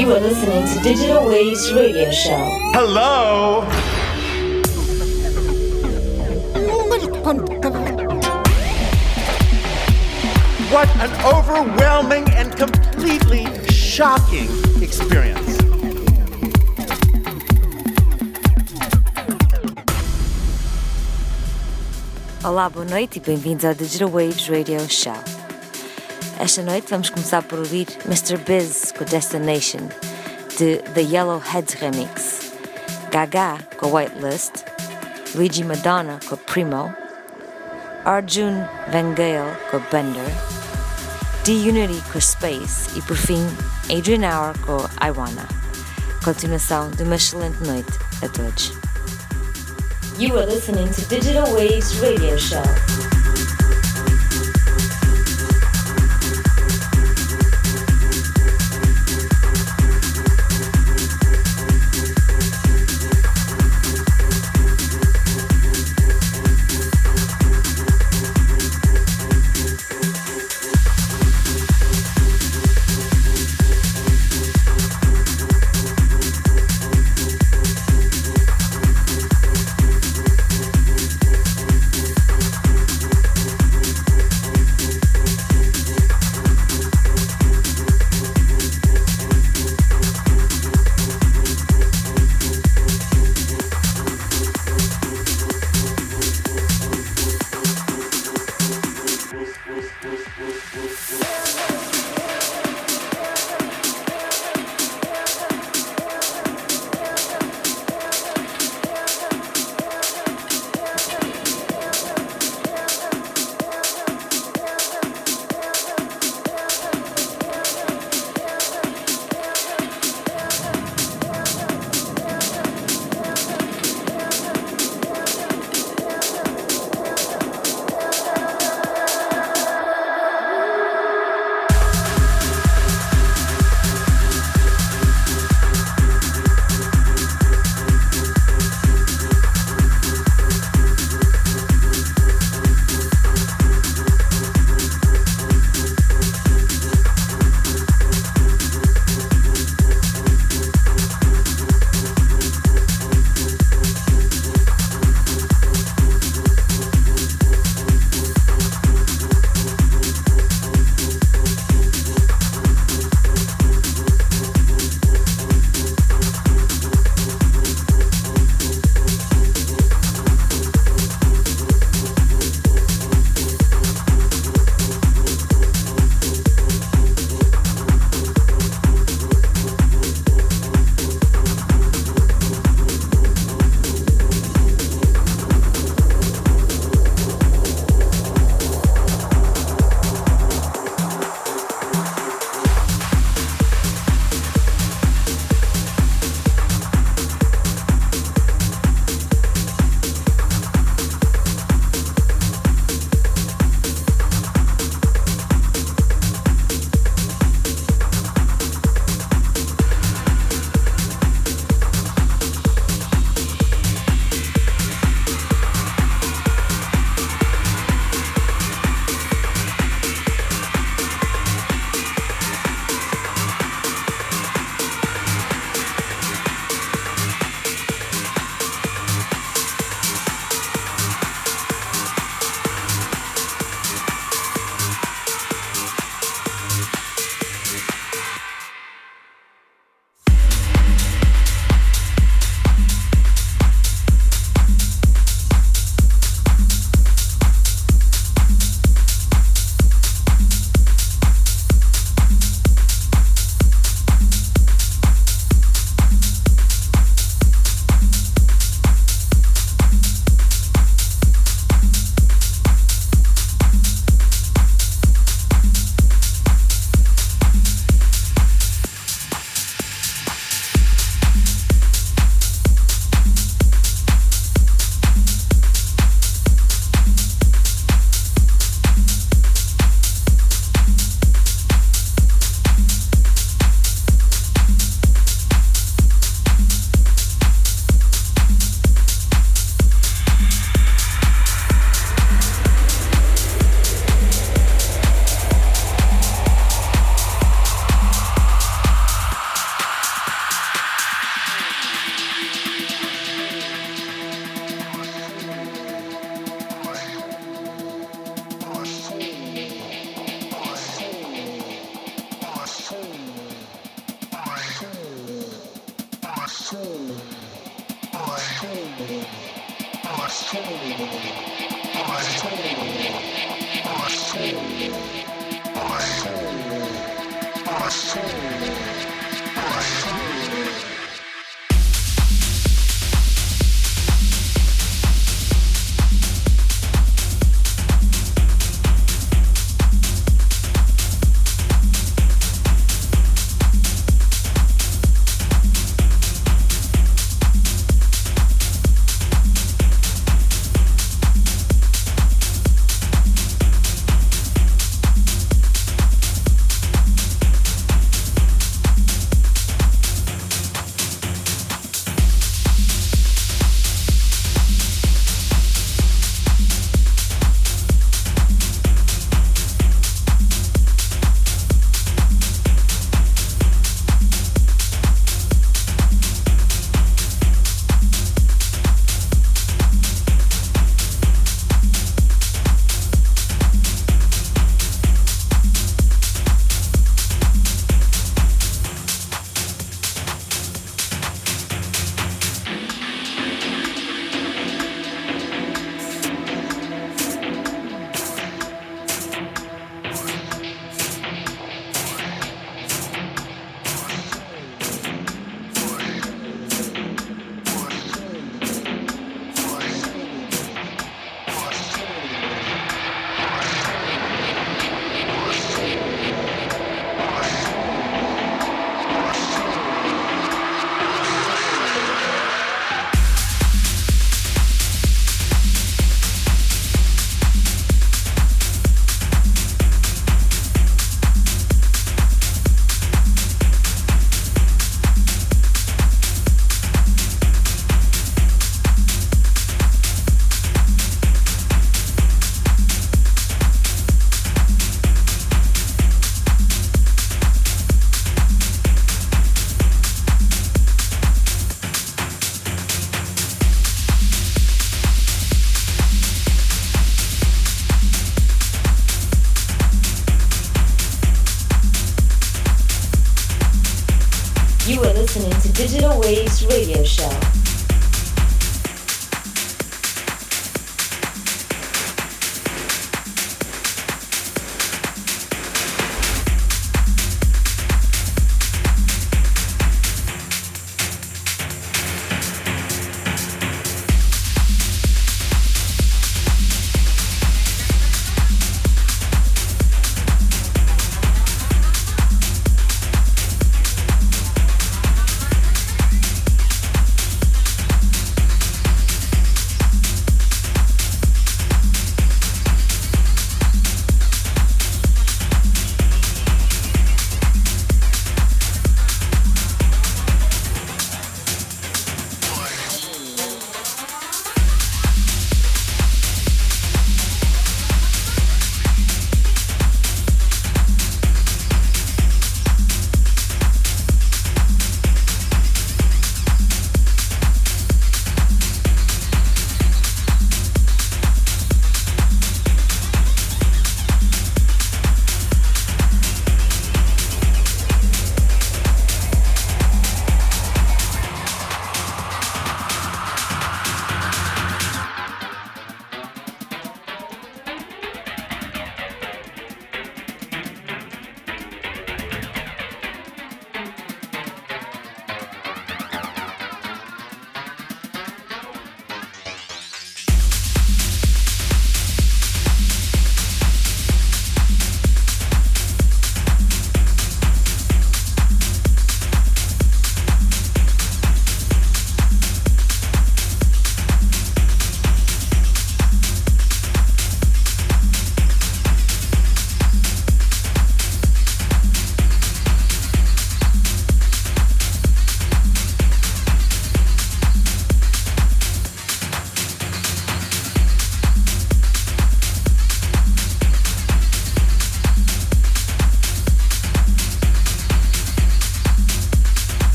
You are listening to Digital Waves Radio Show. Hello. What an overwhelming and completely shocking experience. Olá, boa noite e bem-vindos ao Digital Waves Radio Show. Esta noite vamos começar por ouvir Mr. Biz com Destination, de The Yellow Heads Remix, Gaga com Whitelist, Luigi Madonna com Primo, Arjun Vangale com Bender, D-Unity com Space e por fim Adrian Hour com I Wanna. Continuação de uma excelente noite a todos. You are listening to Digital Waves Radio Show.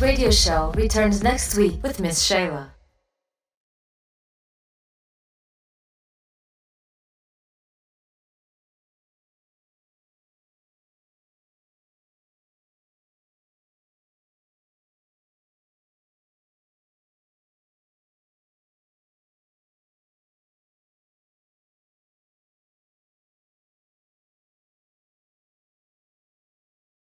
Radio show returns next week with Miss Sheila.